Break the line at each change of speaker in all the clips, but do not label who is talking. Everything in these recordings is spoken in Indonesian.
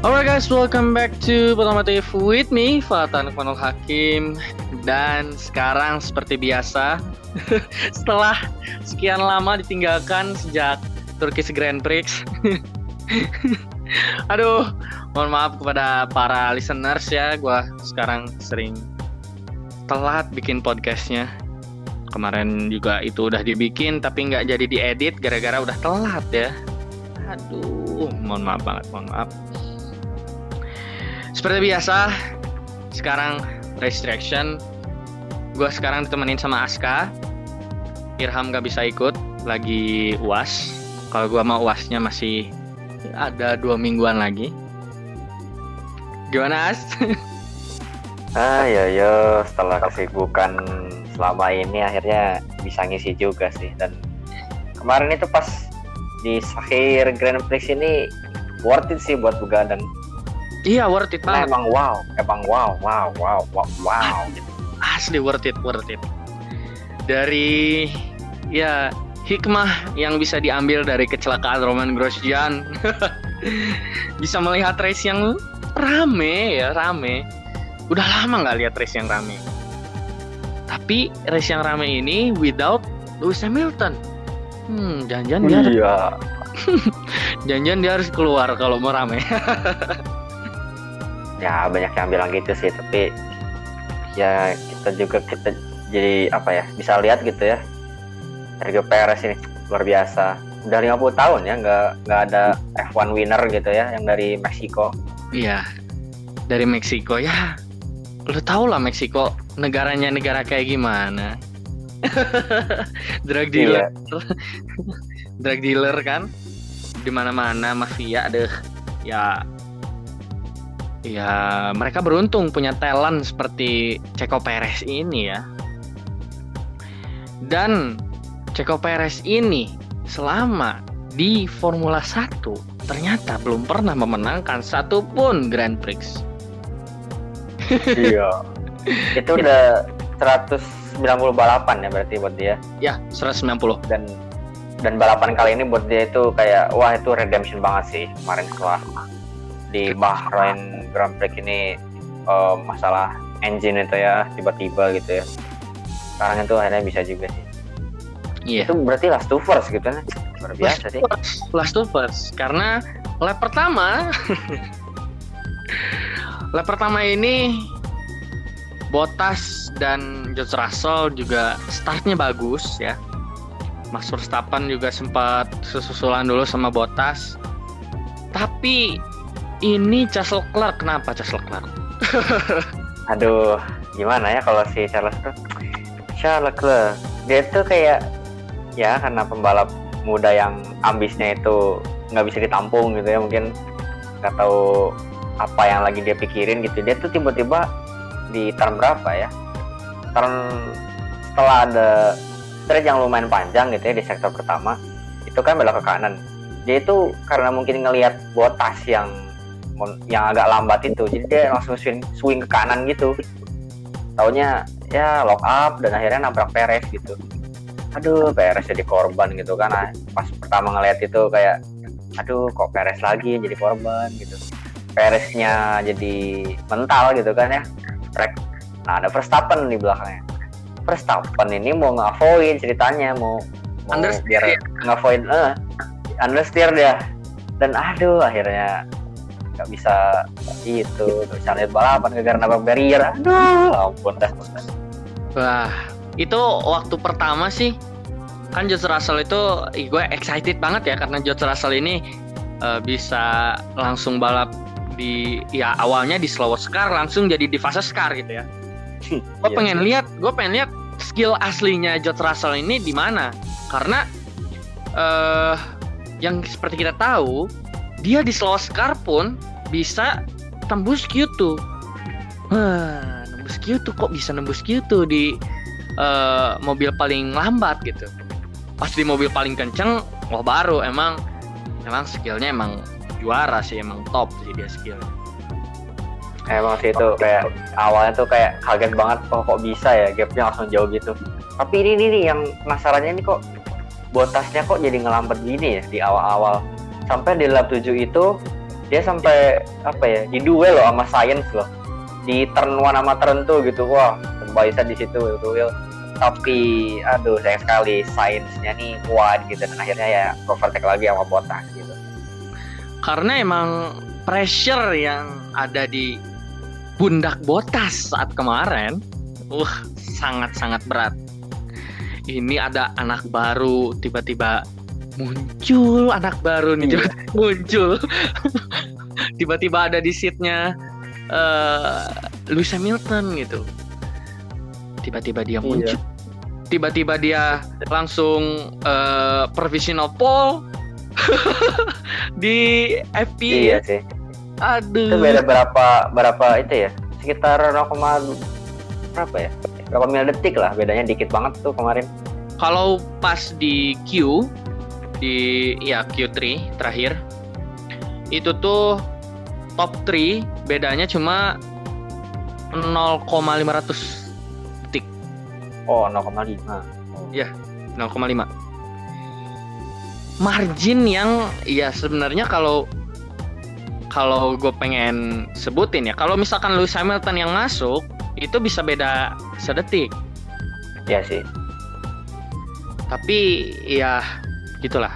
Alright guys, welcome back to Otomotif with me, Fatan Fanul Hakim. Dan sekarang seperti biasa Setelah sekian lama ditinggalkan sejak Turkish Grand Prix Aduh, mohon maaf kepada para listeners ya Gua sekarang sering telat bikin podcastnya. Kemarin juga itu udah dibikin tapi nggak jadi diedit gara-gara udah telat ya. Aduh, mohon maaf banget, mohon maaf seperti biasa, sekarang restriction. Gue sekarang ditemenin sama Aska. Irham gak bisa ikut, lagi uas. Kalau gue mau uasnya masih ada dua mingguan lagi. Gimana As?
ah ya ya setelah kesibukan selama ini akhirnya bisa ngisi juga sih dan kemarin itu pas di akhir Grand Prix ini worth it sih buat begadang
Iya worth it
banget. emang wow, emang wow, wow, wow, wow, wow.
Asli worth it, worth it. Dari ya hikmah yang bisa diambil dari kecelakaan Roman Grosjean. bisa melihat race yang rame ya, rame. Udah lama nggak lihat race yang rame. Tapi race yang rame ini without Lewis Hamilton. Hmm, jangan-jangan dia
iya.
jangan-jangan dia harus keluar kalau mau rame.
ya banyak yang bilang gitu sih tapi ya kita juga kita jadi apa ya bisa lihat gitu ya. Sergio Perez ini luar biasa. Udah 50 tahun ya nggak nggak ada F1 winner gitu ya yang dari Meksiko.
Iya dari Meksiko ya. Lu tau lah Meksiko negaranya negara kayak gimana. Drug dealer. Iya. drug dealer kan? Di mana mana mafia deh ya ya mereka beruntung punya talent seperti Ceko Perez ini ya. Dan Ceko Perez ini selama di Formula 1 ternyata belum pernah memenangkan satu pun Grand Prix.
iya. Itu udah 190 balapan ya berarti buat dia.
Ya, 190.
Dan dan balapan kali ini buat dia itu kayak wah itu redemption banget sih kemarin setelah di Bahrain Grand Prix ini uh, masalah engine itu ya tiba-tiba gitu ya sekarang itu akhirnya bisa juga sih
Iya.
Itu berarti last to first gitu kan? Luar biasa last
sih. First, last to first karena lap pertama lap pertama ini Bottas dan George Russell juga startnya bagus ya. Max Verstappen juga sempat susulan dulu sama Bottas. Tapi ini Charles Leclerc. Kenapa Charles Leclerc?
Aduh, gimana ya kalau si Charles tuh Charles Leclerc. Dia tuh kayak ya karena pembalap muda yang ambisnya itu nggak bisa ditampung gitu ya mungkin nggak tahu apa yang lagi dia pikirin gitu. Dia tuh tiba-tiba di turn berapa ya? Turn setelah ada stretch yang lumayan panjang gitu ya di sektor pertama itu kan belok ke kanan. Dia itu karena mungkin ngelihat botas yang yang agak lambat itu. Jadi dia langsung swing, swing ke kanan gitu. Taunya ya lock up dan akhirnya nabrak Perez gitu. Aduh Perez jadi korban gitu kan. Nah, pas pertama ngeliat itu kayak aduh kok Perez lagi jadi korban? gitu. Pereznya jadi mental gitu kan ya. Track. nah ada Verstappen di belakangnya. Verstappen ini mau ngavoid ceritanya mau mau biar ngavoid eh understeer dia. Dan aduh akhirnya nggak bisa itu nggak bisa lihat balapan gara-gara nabrak barrier. Aduh ampun dah.
Wah itu waktu pertama sih kan George Russell itu gue excited banget ya karena George Russell ini uh, bisa langsung balap di ya awalnya di slow car langsung jadi di fast car gitu ya. Gue iya pengen lihat gue pengen lihat skill aslinya George Russell ini di mana. Karena uh, yang seperti kita tahu dia di slow car pun bisa tembus Q2 Wah, nembus Q2 kok bisa nembus Q2 di uh, mobil paling lambat gitu? Pas di mobil paling kenceng wah baru emang emang skillnya emang juara sih emang top sih dia skill.
Emang sih itu kayak awalnya tuh kayak kaget banget kok kok bisa ya gapnya langsung jauh gitu. Tapi ini nih yang masalahnya ini kok botasnya kok jadi ngelambat gini ya di awal-awal. Sampai di lap 7 itu dia sampai apa ya di duel loh sama Science loh. Di turn one sama turn two gitu. Wah bisa di situ duel. Tapi aduh sayang sekali sainsnya nih kuat gitu. Dan akhirnya ya overtake lagi sama Bottas gitu.
Karena emang pressure yang ada di pundak Bottas saat kemarin uh sangat-sangat berat. Ini ada anak baru tiba-tiba muncul anak baru nih iya. muncul. Tiba-tiba ada di seatnya uh, Lewis Hamilton gitu. Tiba-tiba dia iya. muncul. Tiba-tiba dia langsung uh, provisional pole di FP
iya sih.
Aduh.
Itu beda berapa berapa itu ya? Sekitar 0, berapa ya? Berapa mil detik lah bedanya dikit banget tuh kemarin.
Kalau pas di Q di ya Q3 terakhir itu tuh top 3 bedanya cuma 0,500 detik.
Oh, 0,5.
Ya, 0,5. Margin yang ya sebenarnya kalau kalau gue pengen sebutin ya, kalau misalkan Lewis Hamilton yang masuk itu bisa beda sedetik.
Ya sih.
Tapi ya gitulah.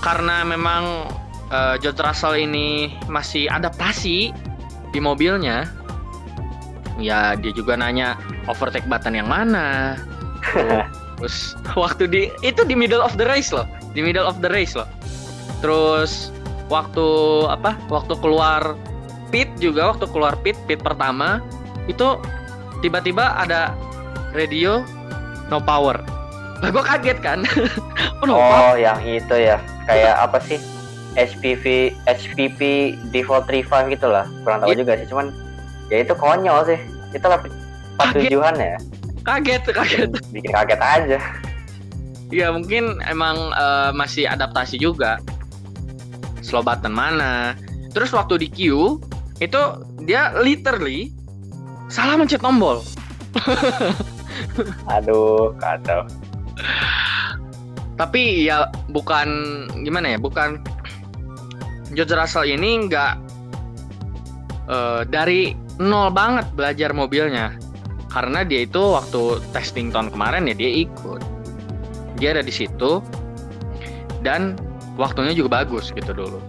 Karena memang uh, George Russell ini masih adaptasi di mobilnya ya dia juga nanya overtake button yang mana? Terus waktu di itu di middle of the race loh di middle of the race loh. Terus waktu apa waktu keluar pit juga waktu keluar pit pit pertama itu tiba-tiba ada radio no power Lah gue kaget kan.
oh, oh yang itu ya. Kayak apa sih? SPV SPP default 35 gitu lah. Kurang tahu yeah. juga sih. Cuman ya itu konyol sih. Itu lah tujuan ya.
Kaget, kaget.
Bikin kaget aja.
Ya mungkin emang uh, masih adaptasi juga. Slow button mana. Terus waktu di Q itu dia literally salah mencet tombol.
Aduh, kacau
tapi ya bukan gimana ya bukan George Russell ini nggak uh, dari nol banget belajar mobilnya. Karena dia itu waktu testing tahun kemarin ya dia ikut. Dia ada di situ dan waktunya juga bagus gitu dulu.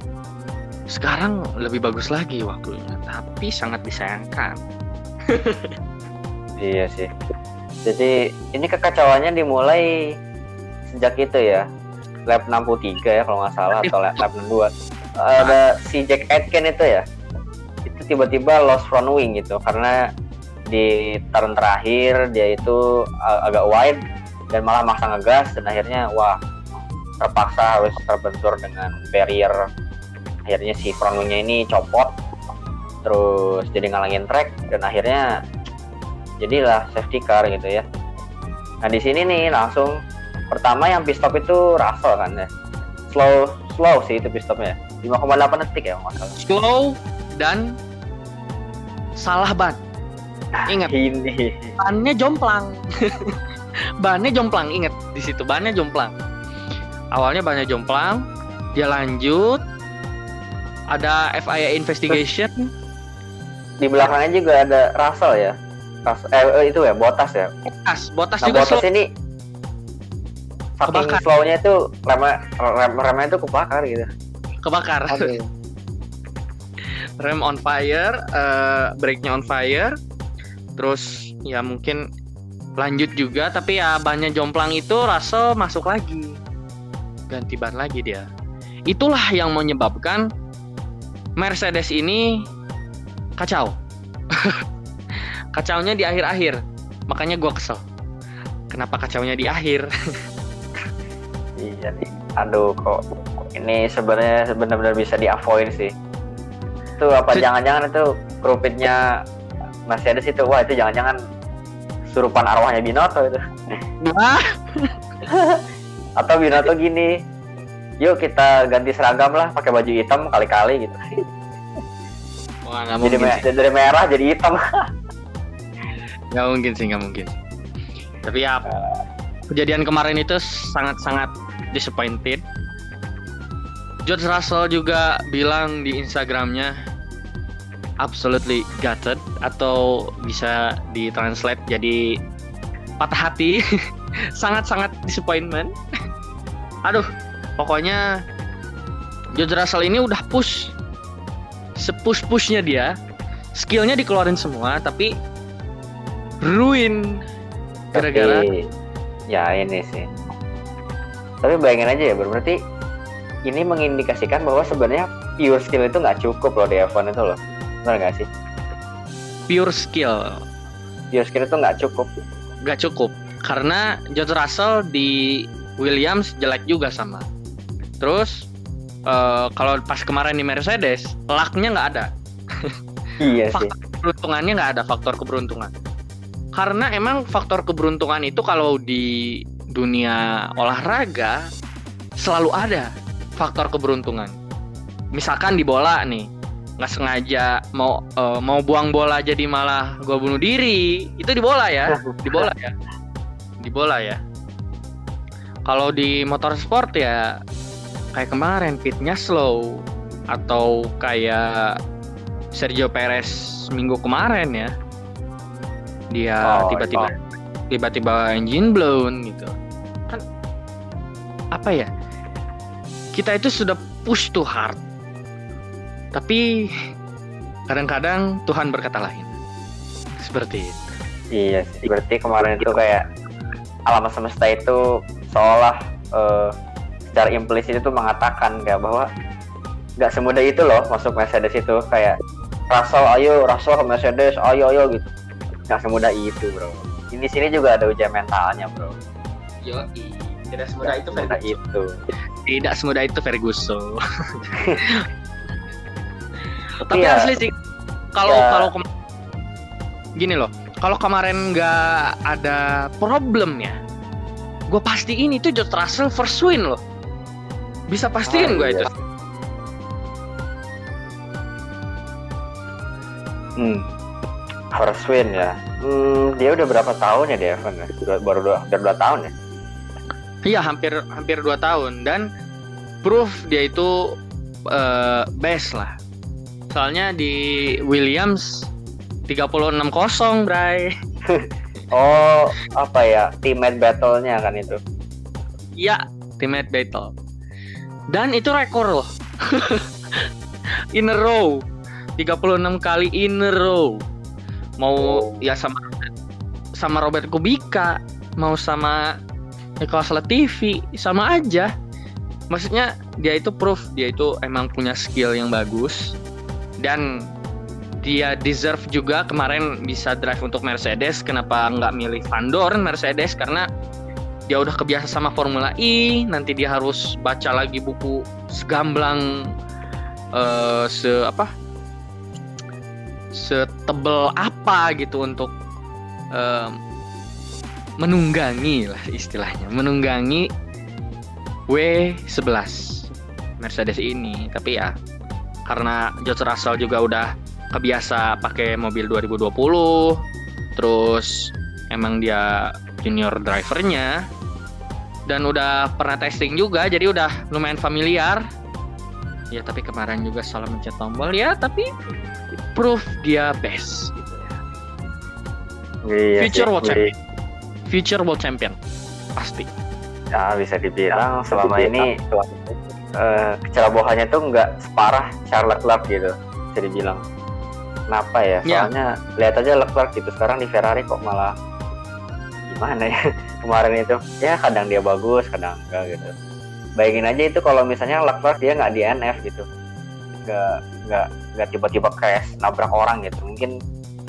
Sekarang lebih bagus lagi waktunya tapi sangat disayangkan.
Iya sih. Jadi ini kekacauannya dimulai sejak itu ya. Lap 63 ya kalau nggak salah atau lap, lap 62 ada si Jack Aitken itu ya. Itu tiba-tiba lost front wing gitu karena di turn terakhir dia itu agak wide dan malah maksa ngegas dan akhirnya wah terpaksa harus terbentur dengan barrier. Akhirnya si front wingnya ini copot terus jadi ngalangin track dan akhirnya jadilah safety car gitu ya. Nah di sini nih langsung pertama yang pit stop itu Russell kan ya. Slow slow sih itu pit stopnya. 5,8 detik ya masalah
slow dan salah ban.
Nah, ingat. ini.
Bannya jomplang. Bannya jomplang ingat. Di situ bannya jomplang. Awalnya bannya jomplang dia lanjut. Ada FIA investigation.
Di belakangnya juga ada Russell ya. Kas, eh, eh, itu ya botas ya.
Botas. Botas
nah,
juga
botas slow. ini saking kebakar. slownya itu rem rem remnya itu kebakar gitu.
Kebakar. Okay. rem on fire uh, brake-nya on fire. Terus ya mungkin lanjut juga tapi ya banyak jomplang itu rasa masuk lagi. Ganti ban lagi dia. Itulah yang menyebabkan Mercedes ini kacau. Kacaunya di akhir-akhir. Makanya gue kesel. Kenapa kacaunya di akhir
iya nih aduh kok ini sebenarnya benar-benar bisa di avoid sih. Itu apa jangan-jangan itu krupitnya masih ada situ wah itu jangan-jangan surupan arwahnya Binoto itu. Atau Binoto gini yuk kita ganti seragam lah pakai baju hitam kali-kali gitu.
Wah, jadi,
me dari merah jadi hitam.
Nggak mungkin sih nggak mungkin. Tapi ya kejadian kemarin itu sangat-sangat disappointed. George Russell juga bilang di Instagramnya absolutely gutted atau bisa ditranslate jadi patah hati. Sangat-sangat disappointment. Aduh pokoknya George Russell ini udah push. Sepush pushnya dia. Skillnya dikeluarin semua tapi ruin gara-gara
ya ini sih tapi bayangin aja ya berarti ini mengindikasikan bahwa sebenarnya pure skill itu nggak cukup loh di F1 itu loh. Benar nggak sih?
Pure skill.
Pure skill itu nggak cukup.
Nggak cukup. Karena George Russell di Williams jelek juga sama. Terus uh, kalau pas kemarin di Mercedes lucknya nggak ada.
Iya
sih. Faktor keberuntungannya nggak ada faktor keberuntungan. Karena emang faktor keberuntungan itu kalau di dunia olahraga selalu ada faktor keberuntungan. Misalkan di bola nih, nggak sengaja mau uh, mau buang bola jadi malah gue bunuh diri, itu di bola ya, di bola ya, di bola ya. Kalau di motorsport ya kayak kemarin fitnya slow atau kayak Sergio Perez minggu kemarin ya, dia oh, tiba-tiba oh, tiba-tiba engine blown gitu. Kan apa ya? Kita itu sudah push to hard. Tapi kadang-kadang Tuhan berkata lain. Seperti itu.
Iya sih berarti kemarin itu kayak alam semesta itu seolah uh, secara implisit itu mengatakan kayak bahwa nggak semudah itu loh masuk Mercedes itu. Kayak Russell ayo Russell ke Mercedes ayo ayo gitu. Nggak semudah itu bro ini sini juga ada ujian mentalnya bro.
Yo tidak semudah itu semudah
itu.
Tidak semudah itu Ferguson. Tapi ya, asli sih kalau ya. kalau gini loh kalau kemarin nggak ada problem ya gue pastiin itu George Russell first win loh. Bisa pastiin oh, gue iya. itu.
Hmm first win ya hmm, dia udah berapa tahun ya di F1 ya baru dua, udah dua tahun ya
Iya hampir hampir dua tahun dan proof dia itu uh, best lah. Soalnya di Williams 36-0, Bray.
oh, apa ya? Teammate battle-nya kan itu.
Iya, teammate battle. Dan itu rekor loh. in a row. 36 kali in a row. Mau ya sama sama Robert Kubica, mau sama salah TV sama aja. Maksudnya dia itu proof dia itu emang punya skill yang bagus. Dan dia deserve juga kemarin bisa drive untuk Mercedes. Kenapa nggak milih Van Dorn Mercedes? Karena dia udah kebiasa sama Formula E. Nanti dia harus baca lagi buku segamblang uh, se apa setebel apa gitu untuk uh, menunggangi lah istilahnya menunggangi W11 Mercedes ini. Tapi ya karena George Russell juga udah kebiasa pakai mobil 2020 terus emang dia junior drivernya dan udah pernah testing juga jadi udah lumayan familiar ya tapi kemarin juga salah mencet tombol. Ya tapi proof dia best gitu ya.
Iya,
future world champion. Future world champion. Pasti.
Ya bisa dibilang ya, selama ini. uh, kecerobohannya tuh nggak separah Charles Leclerc gitu bisa dibilang. Kenapa ya, ya. soalnya ya. lihat aja Leclerc gitu sekarang di Ferrari kok malah gimana ya? Kemarin itu ya kadang dia bagus kadang enggak gitu bayangin aja itu kalau misalnya Leclerc dia nggak di NF gitu. Nggak nggak nggak tiba-tiba crash nabrak orang gitu. Mungkin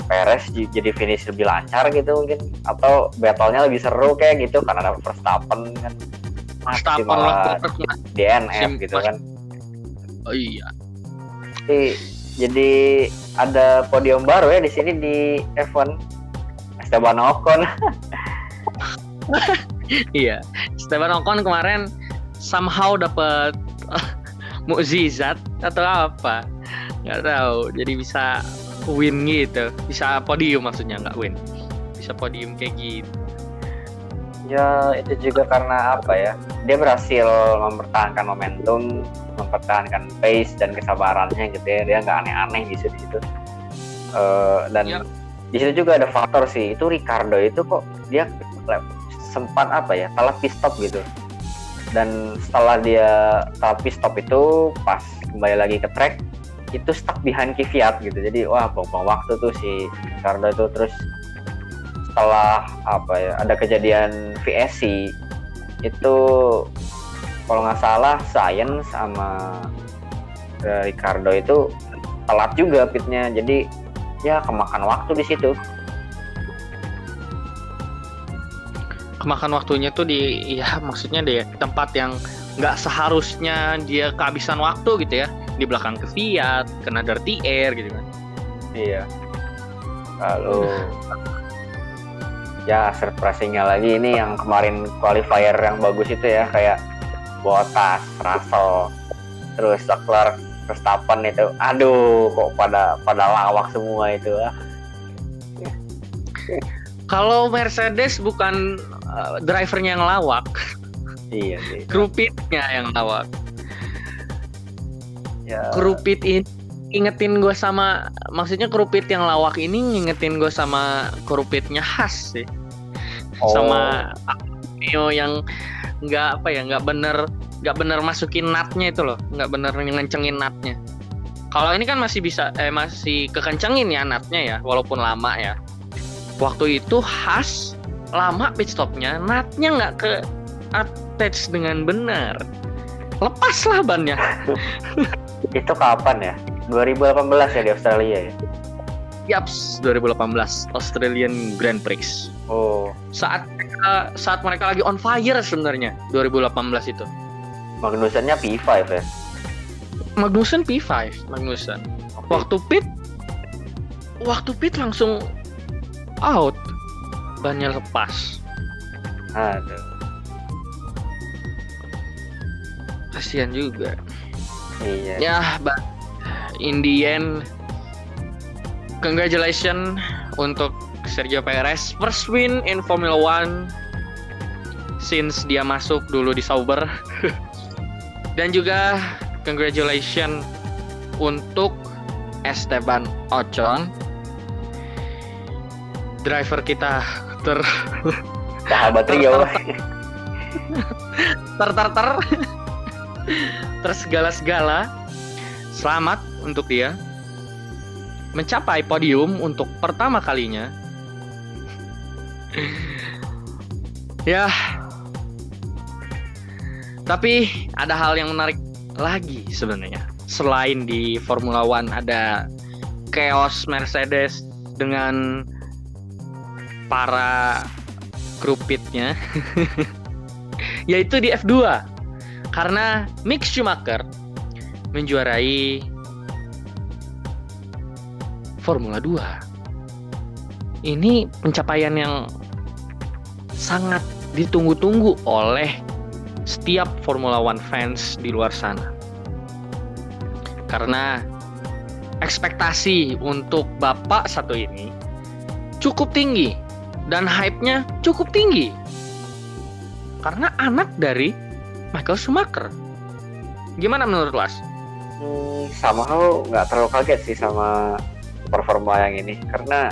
Perez jadi finish lebih lancar gitu mungkin. Atau battle-nya lebih seru kayak gitu karena ada Verstappen kan.
Verstappen lah
DNF gitu kan.
Oh iya.
Jadi, jadi ada podium baru ya di sini di F1 Esteban Ocon.
Iya. Esteban Ocon kemarin somehow dapat mukjizat atau apa nggak tahu jadi bisa win gitu bisa podium maksudnya nggak win bisa podium kayak gitu
Ya itu juga karena apa ya? Dia berhasil mempertahankan momentum, mempertahankan pace dan kesabarannya gitu ya. Dia nggak aneh-aneh di situ. situ. Uh, dan ya. di situ juga ada faktor sih. Itu Ricardo itu kok dia sempat apa ya? Salah pit stop gitu. Dan setelah dia pit stop itu pas kembali lagi ke track itu stuck behind Kvyat gitu. Jadi wah buang waktu tuh si Ricardo itu terus setelah apa ya ada kejadian VSC itu kalau nggak salah Science sama uh, Ricardo itu telat juga pitnya. Jadi ya kemakan waktu di situ
kemakan waktunya tuh di ya maksudnya deh tempat yang nggak seharusnya dia kehabisan waktu gitu ya. Di belakang ke Fiat kena dirty air gitu kan.
Iya. Lalu ya surprisingnya lagi ini yang kemarin qualifier yang bagus itu ya kayak Bottas, Russell, terus Leclerc, Verstappen itu, aduh kok pada pada lawak semua itu ah.
Kalau Mercedes bukan uh, drivernya yang lawak,
iya sih.
Krupitnya yang lawak. Ya. Krupit ini ingetin gue sama maksudnya kerupit yang lawak ini ngingetin gue sama kerupitnya khas sih oh. sama Mio yang nggak apa ya nggak bener nggak bener masukin natnya itu loh nggak bener ngencengin natnya kalau ini kan masih bisa eh masih kekencengin ya natnya ya walaupun lama ya waktu itu khas lama pit stopnya natnya nggak ke attach dengan benar lepas lah bannya
itu kapan ya 2018 ya di Australia ya?
Yaps, 2018 Australian Grand Prix.
Oh.
Saat uh, saat mereka lagi on fire sebenarnya 2018 itu.
Magnussennya P5 ya?
Magnussen P5, Magnussen. Okay. Waktu pit waktu pit langsung out. Bannya lepas.
Aduh.
Kasihan juga.
Iya.
Ya, in the end congratulations untuk Sergio Perez first win in Formula One since dia masuk dulu di Sauber dan juga congratulations untuk Esteban Ocon driver kita ter
sahabat Rio
ter ter ter ter segala segala selamat untuk dia mencapai podium untuk pertama kalinya. ya. Tapi ada hal yang menarik lagi sebenarnya. Selain di Formula One ada chaos Mercedes dengan para krupitnya yaitu di F2 karena Mick Schumacher menjuarai Formula 2. Ini pencapaian yang sangat ditunggu-tunggu oleh setiap Formula One fans di luar sana. Karena ekspektasi untuk bapak satu ini cukup tinggi dan hype-nya cukup tinggi. Karena anak dari Michael Schumacher. Gimana menurut Las?
Hmm, sama nggak terlalu kaget sih sama performa yang ini karena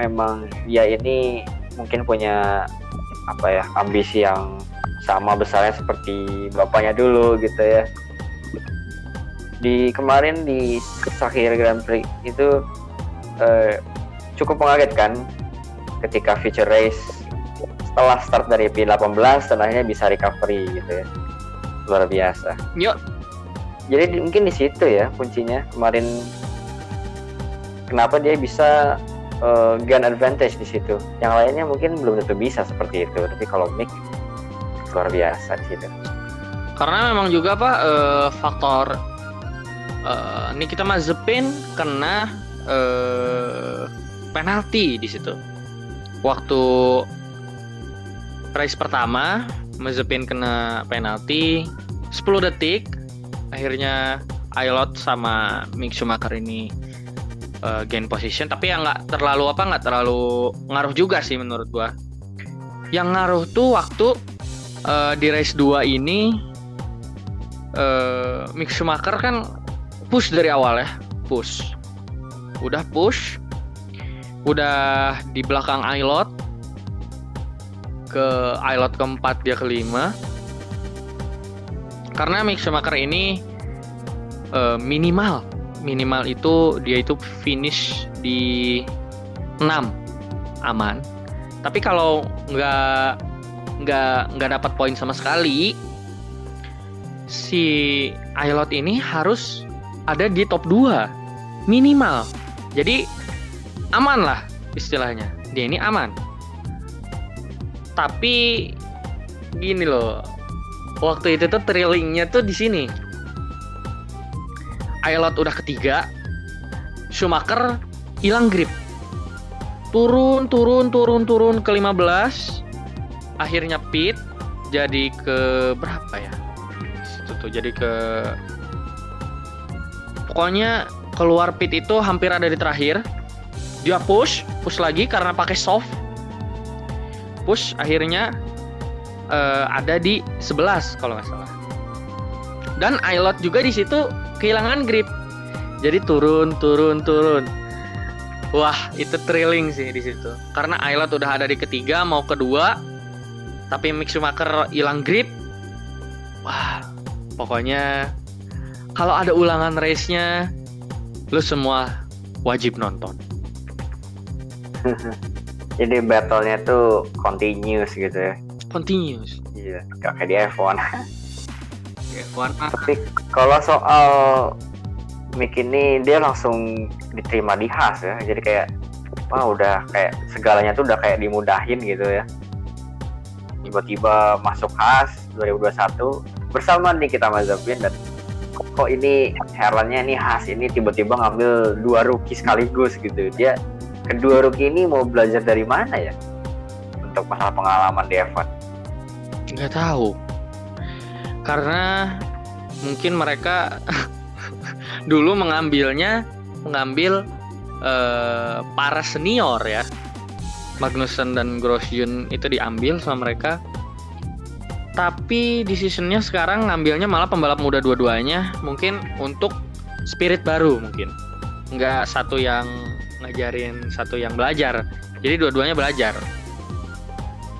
memang ya ini mungkin punya apa ya ambisi yang sama besarnya seperti bapaknya dulu gitu ya di kemarin di Sakir Grand Prix itu eh, cukup mengagetkan ketika future race setelah start dari P18 dan akhirnya bisa recovery gitu ya luar biasa.
Yuk.
Jadi mungkin di situ ya kuncinya kemarin kenapa dia bisa uh, gain advantage di situ. Yang lainnya mungkin belum tentu bisa seperti itu. Tapi kalau Mick luar biasa di situ.
Karena memang juga apa uh, faktor uh, ini kita Mazepin kena uh, penalti di situ. Waktu race pertama Mazepin kena penalti 10 detik akhirnya Ailot sama Mick Schumacher ini uh, gain position tapi ya nggak terlalu apa nggak terlalu ngaruh juga sih menurut gua Yang ngaruh tuh waktu uh, di race 2 ini uh, Mick Schumacher kan push dari awal ya, push. Udah push, udah di belakang Ailot ke Ailot keempat dia kelima. Karena Mick Schumacher ini uh, minimal minimal itu dia itu finish di 6 aman. Tapi kalau nggak nggak nggak dapat poin sama sekali, si Ailot ini harus ada di top 2 minimal. Jadi aman lah istilahnya. Dia ini aman. Tapi gini loh. Waktu itu tuh trailingnya tuh di sini. Ailot udah ketiga. Schumacher hilang grip. Turun, turun, turun, turun ke 15. Akhirnya pit jadi ke berapa ya? Itu tuh jadi ke pokoknya keluar pit itu hampir ada di terakhir dia push push lagi karena pakai soft. Push akhirnya uh, ada di 11 kalau nggak salah. Dan Ailot juga di situ kehilangan grip. Jadi turun turun turun. Wah itu thrilling sih di situ. Karena Ailot udah ada di ketiga mau kedua tapi Mick Schumacher hilang grip. Wah pokoknya kalau ada ulangan race-nya, lu semua wajib nonton.
Jadi battle-nya tuh continuous gitu ya.
Continuous.
Iya, gak kayak di F1.
Di F1
Tapi kalau soal Mick ini dia langsung diterima di Haas ya. Jadi kayak wah udah kayak segalanya tuh udah kayak dimudahin gitu ya. Tiba-tiba masuk Haas 2021 bersama nih kita Mazepin dan kok ini herannya nih khas ini tiba-tiba ngambil dua rookie sekaligus gitu dia kedua rookie ini mau belajar dari mana ya? Untuk masalah pengalaman di F1
nggak tahu. Karena mungkin mereka dulu mengambilnya mengambil uh, para senior ya. Magnussen dan Grosjean itu diambil sama mereka. Tapi decisionnya sekarang ngambilnya malah pembalap muda dua-duanya. Mungkin untuk spirit baru mungkin. Nggak satu yang ngajarin satu yang belajar. Jadi dua-duanya belajar.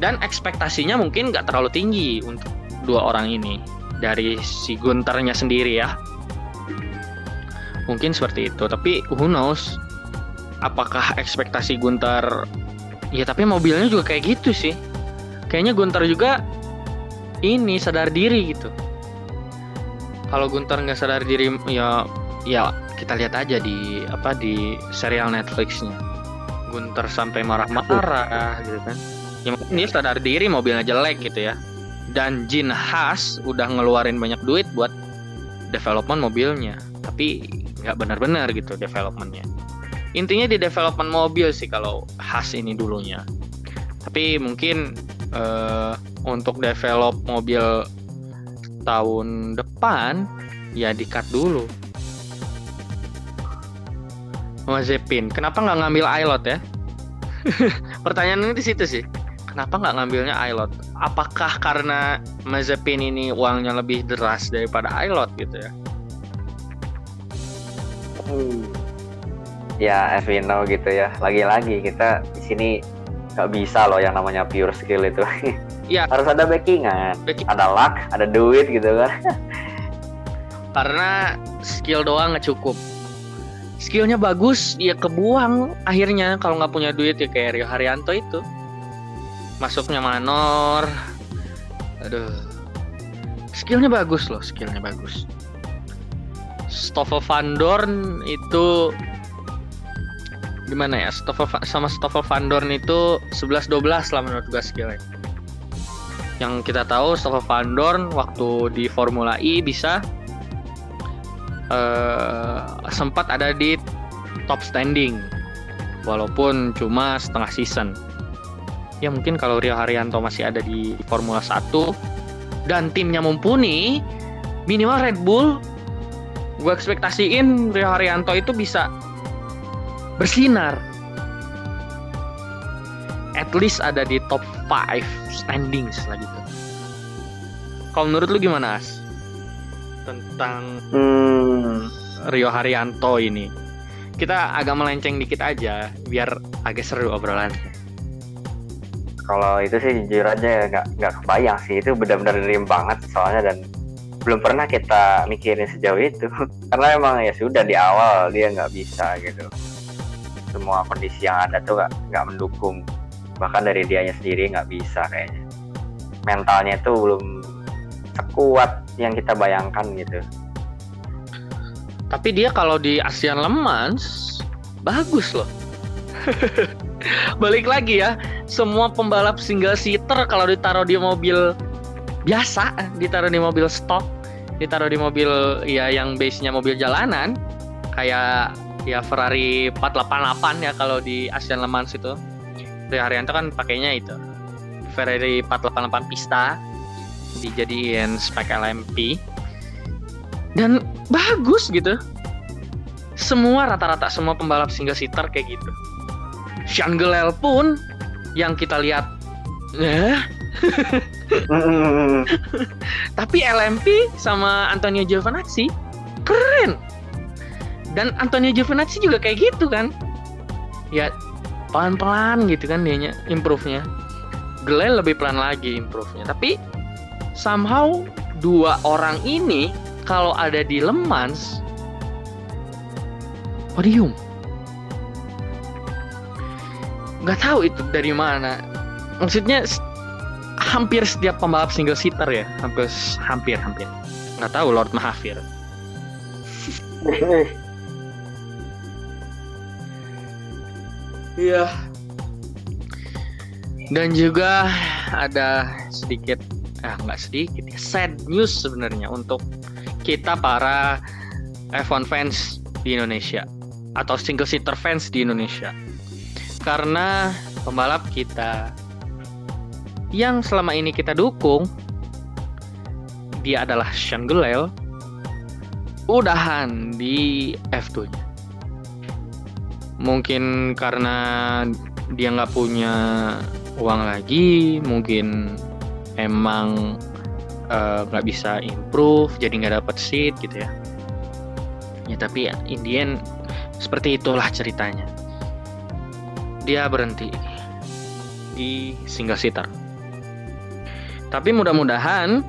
Dan ekspektasinya mungkin nggak terlalu tinggi untuk dua orang ini. Dari si Gunternya sendiri ya. Mungkin seperti itu. Tapi who knows? Apakah ekspektasi Gunter? Ya tapi mobilnya juga kayak gitu sih. Kayaknya Gunter juga ini sadar diri gitu. Kalau Gunter nggak sadar diri ya ya kita lihat aja di apa di serial Netflixnya. Gunter sampai marah-marah gitu kan. Ya mungkin dia sadar diri mobilnya jelek gitu ya. Dan Jin Haas udah ngeluarin banyak duit buat development mobilnya. Tapi nggak benar-benar gitu developmentnya. Intinya di development mobil sih kalau Haas ini dulunya. Tapi mungkin uh, untuk develop mobil tahun depan ya di cut dulu Mazepin kenapa nggak ngambil Ailot ya? Pertanyaannya di situ sih. Kenapa nggak ngambilnya Ailot apakah karena Mazepin ini uangnya lebih deras daripada Ailot gitu ya?
Hmm. ya Evino gitu ya. Lagi-lagi kita di sini nggak bisa loh yang namanya pure skill itu.
Iya.
harus ada backingan. Backing. ada luck ada duit gitu kan.
Karena skill doang nggak cukup skillnya bagus dia kebuang akhirnya kalau nggak punya duit ya kayak Rio Haryanto itu. Masuknya manor. Aduh. Skillnya bagus loh skillnya bagus. Stoffel Van Dorn itu gimana ya? Stoffel sama Stoffel Van Dorn itu 11-12 lah menurut gue skillnya. Yang kita tahu Stoffel Van Dorn waktu di Formula E bisa uh, sempat ada di top standing walaupun cuma setengah season ya mungkin kalau Rio Haryanto masih ada di Formula 1 dan timnya mumpuni minimal Red Bull gue ekspektasiin Rio Haryanto itu bisa bersinar. At least ada di top 5 standings lah gitu. Kalau menurut lu gimana As? Tentang
Hmm,
Rio Haryanto ini. Kita agak melenceng dikit aja biar agak seru obrolan.
kalau itu sih jujur aja ya, nggak nggak kebayang sih. Itu benar-benar dream banget soalnya dan belum pernah kita mikirin sejauh itu. Karena emang ya sudah di awal dia nggak bisa gitu. Semua kondisi yang ada tuh nggak nggak mendukung. Bahkan dari dianya sendiri nggak bisa kayaknya. Mentalnya itu belum sekuat yang kita bayangkan gitu
Tapi dia kalau di ASEAN Le Mans bagus loh. Balik lagi ya, semua pembalap single seater kalau ditaruh di mobil biasa, ditaruh di mobil stok, ditaruh di mobil ya yang base-nya mobil jalanan, kayak ya Ferrari 488 ya kalau di ASEAN Le Mans itu. Rio Haryanto kan pakainya itu. Ferrari 488 Pista dijadiin spek LMP dan bagus gitu. Semua rata-rata semua pembalap single seater kayak gitu. Sean Gelel pun yang kita lihat eh, tapi LMP sama Antonio Giovinazzi keren. Dan Antonio Giovinazzi juga kayak gitu kan. Ya pelan-pelan gitu kan dianya improve-nya. Gelel lebih pelan lagi improve-nya. Tapi somehow dua orang ini kalau ada di Le Mans podium. Nggak tahu itu dari mana. Maksudnya hampir setiap pembalap single seater ya? Hampir hampir hampir. Nggak tahu Lord Mahathir Iya. Dan juga ada sedikit, ah nggak sedikit ya, sad news sebenarnya untuk kita para F1 fans di Indonesia atau single seater fans di Indonesia. Karena pembalap kita yang selama ini kita dukung dia adalah Sean Gulel udahan di F2-nya. Mungkin karena dia nggak punya uang lagi, mungkin emang eh, nggak bisa improve, jadi nggak dapet seat gitu ya. Ya tapi Indian seperti itulah ceritanya. Dia berhenti di single seater. Tapi mudah-mudahan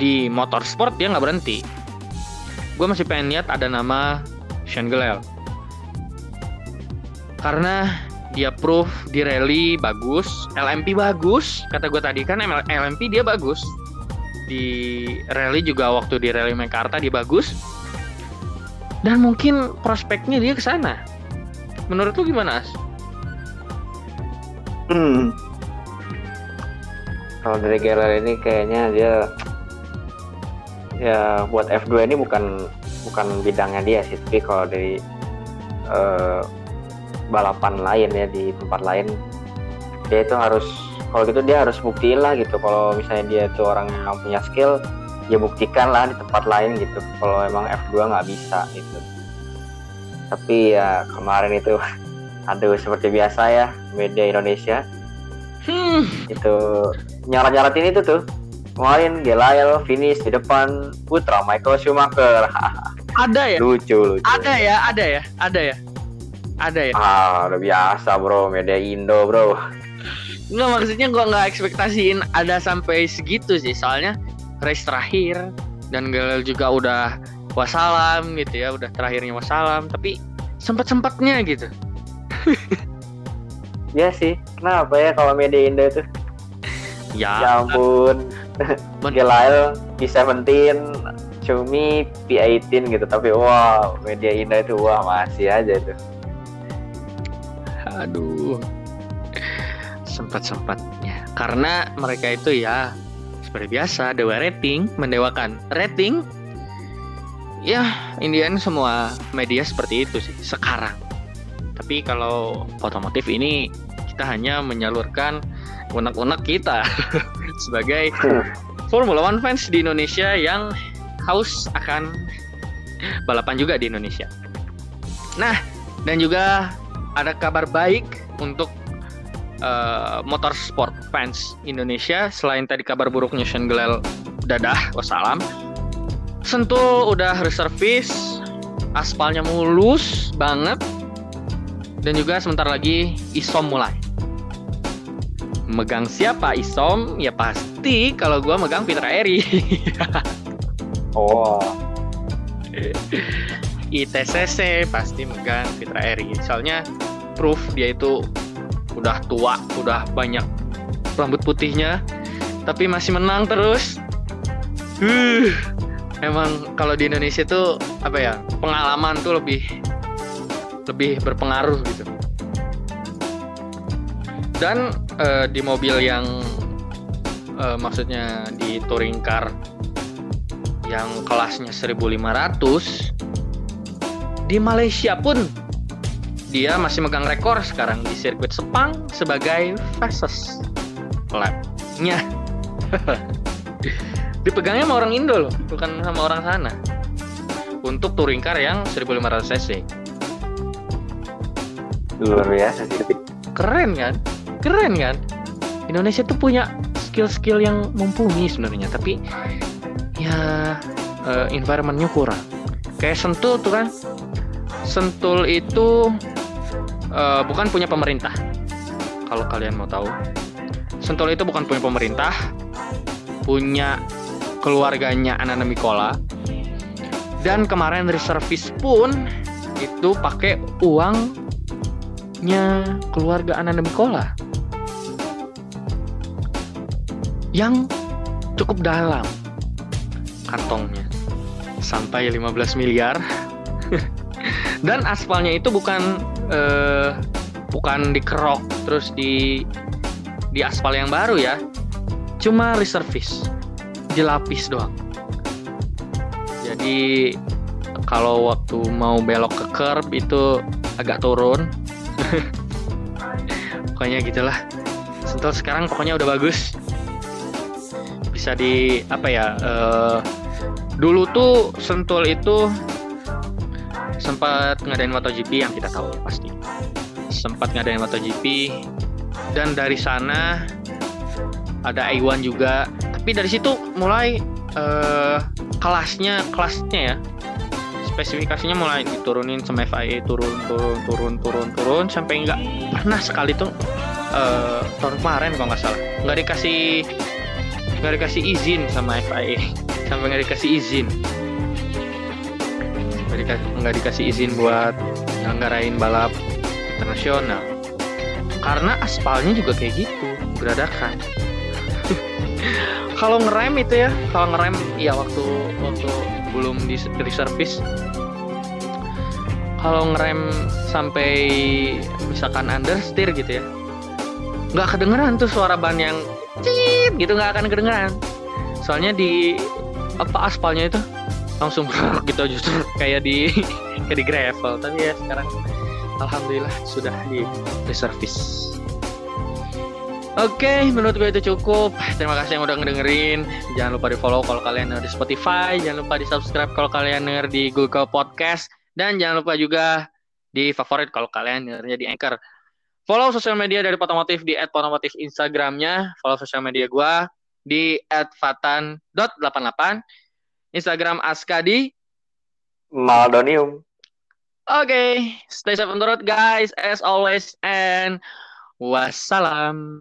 di motorsport dia nggak berhenti. Gue masih pengen lihat ada nama Sean Gelel. Karena dia proof di rally bagus, LMP bagus, kata gue tadi kan LMP dia bagus. Di rally juga waktu di rally Mekarta dia bagus. Dan mungkin prospeknya dia ke sana. Menurut lu gimana, As?
Hmm. Kalau dari Geller ini kayaknya dia ya buat F2 ini bukan bukan bidangnya dia sih, tapi kalau dari eh, balapan lain ya di tempat lain. Dia itu harus kalau gitu dia harus buktiin lah gitu. Kalau misalnya dia itu orang yang punya skill ya buktikan lah di tempat lain gitu. Kalau emang F2 nggak bisa gitu. Tapi ya kemarin itu aduh seperti biasa ya media Indonesia.
Hmm,
itu nyarat-nyaratin itu tuh kemarin Gelael finish di depan Putra Michael Schumacher.
Ada ya?
lucu lucu.
Ada ya, ada ya, ada ya. Ada ya.
ah udah biasa bro media Indo bro
Nggak maksudnya gua nggak ekspektasiin ada sampai segitu sih. Soalnya race terakhir dan Galil juga udah wassalam gitu ya, udah terakhirnya wassalam. Tapi sempat sempatnya gitu.
ya sih kenapa ya kalau media Indo itu
Ya,
ya ampun Gelael P17 Xiaomi P18 gitu tapi wow media Indo itu wah masih aja tuh
aduh. Sempat sempatnya. Karena mereka itu ya seperti biasa dewa rating, mendewakan rating. Ya, Indian semua media seperti itu sih sekarang. Tapi kalau otomotif ini kita hanya menyalurkan unek-unek kita sebagai Formula One fans di Indonesia yang haus akan balapan juga di Indonesia. Nah, dan juga ada kabar baik untuk uh, motorsport fans Indonesia. Selain tadi kabar buruknya Sean Glel dadah wassalam. Sentul udah reservis aspalnya mulus banget. Dan juga sebentar lagi Isom mulai. Megang siapa Isom? Ya pasti kalau gue megang Fitra Eri
oh
ITCC pasti megang Fitra Eri. Soalnya proof dia itu udah tua udah banyak rambut putihnya tapi masih menang terus. Uh, emang kalau di Indonesia tuh apa ya pengalaman tuh lebih lebih berpengaruh gitu. Dan uh, di mobil yang uh, maksudnya di touring car yang kelasnya 1500 di Malaysia pun dia masih megang rekor sekarang di sirkuit Sepang sebagai fastest lap-nya. Dipegangnya sama orang Indo loh, bukan sama orang sana. Untuk touring car yang 1500 cc.
Luar biasa sih.
Keren kan? keren kan Indonesia tuh punya skill-skill yang mumpuni sebenarnya tapi ya uh, environmentnya kurang kayak Sentul tuh kan Sentul itu uh, bukan punya pemerintah kalau kalian mau tahu. Sentul itu bukan punya pemerintah punya keluarganya Ananda Mikola. Dan kemarin reservis pun itu pakai uangnya keluarga Ananda Mikola. Yang cukup dalam kantongnya. Sampai 15 miliar dan aspalnya itu bukan uh, bukan dikerok terus di di aspal yang baru ya. Cuma reservis dilapis doang. Jadi kalau waktu mau belok ke curb itu agak turun. Pokoknya gitulah. Sentul sekarang pokoknya udah bagus. Bisa di apa ya uh, dulu tuh Sentul itu sempat ngadain MotoGP yang kita tahu ya pasti. Sempat ngadain MotoGP dan dari sana ada A1 juga. Tapi dari situ mulai uh, kelasnya kelasnya ya spesifikasinya mulai diturunin sama FIA turun turun turun turun turun sampai nggak pernah sekali tuh uh, tahun kemarin kalau nggak salah. Nggak dikasih nggak dikasih izin sama FIA sampai nggak dikasih izin nggak dikasih, izin buat ngelenggarain balap internasional. Karena aspalnya juga kayak gitu beradakan kalau ngerem itu ya kalau ngerem ya waktu waktu belum di, di service kalau ngerem sampai misalkan understeer gitu ya nggak kedengeran tuh suara ban yang cip gitu nggak akan kedengeran. Soalnya di apa aspalnya itu langsung gitu justru kayak di kayak di gravel tapi ya sekarang alhamdulillah sudah di reservis Oke, okay, menurut gue itu cukup. Terima kasih yang udah ngedengerin. Jangan lupa di follow kalau kalian denger di Spotify. Jangan lupa di subscribe kalau kalian denger di Google Podcast. Dan jangan lupa juga di favorit kalau kalian dengernya di Anchor. Follow sosial media dari Potomotif di @potomotif Instagramnya. Follow sosial media gue di @fatan.88. Instagram Askadi.
Maldonium.
Oke, okay. stay safe on the road guys as always and wassalam.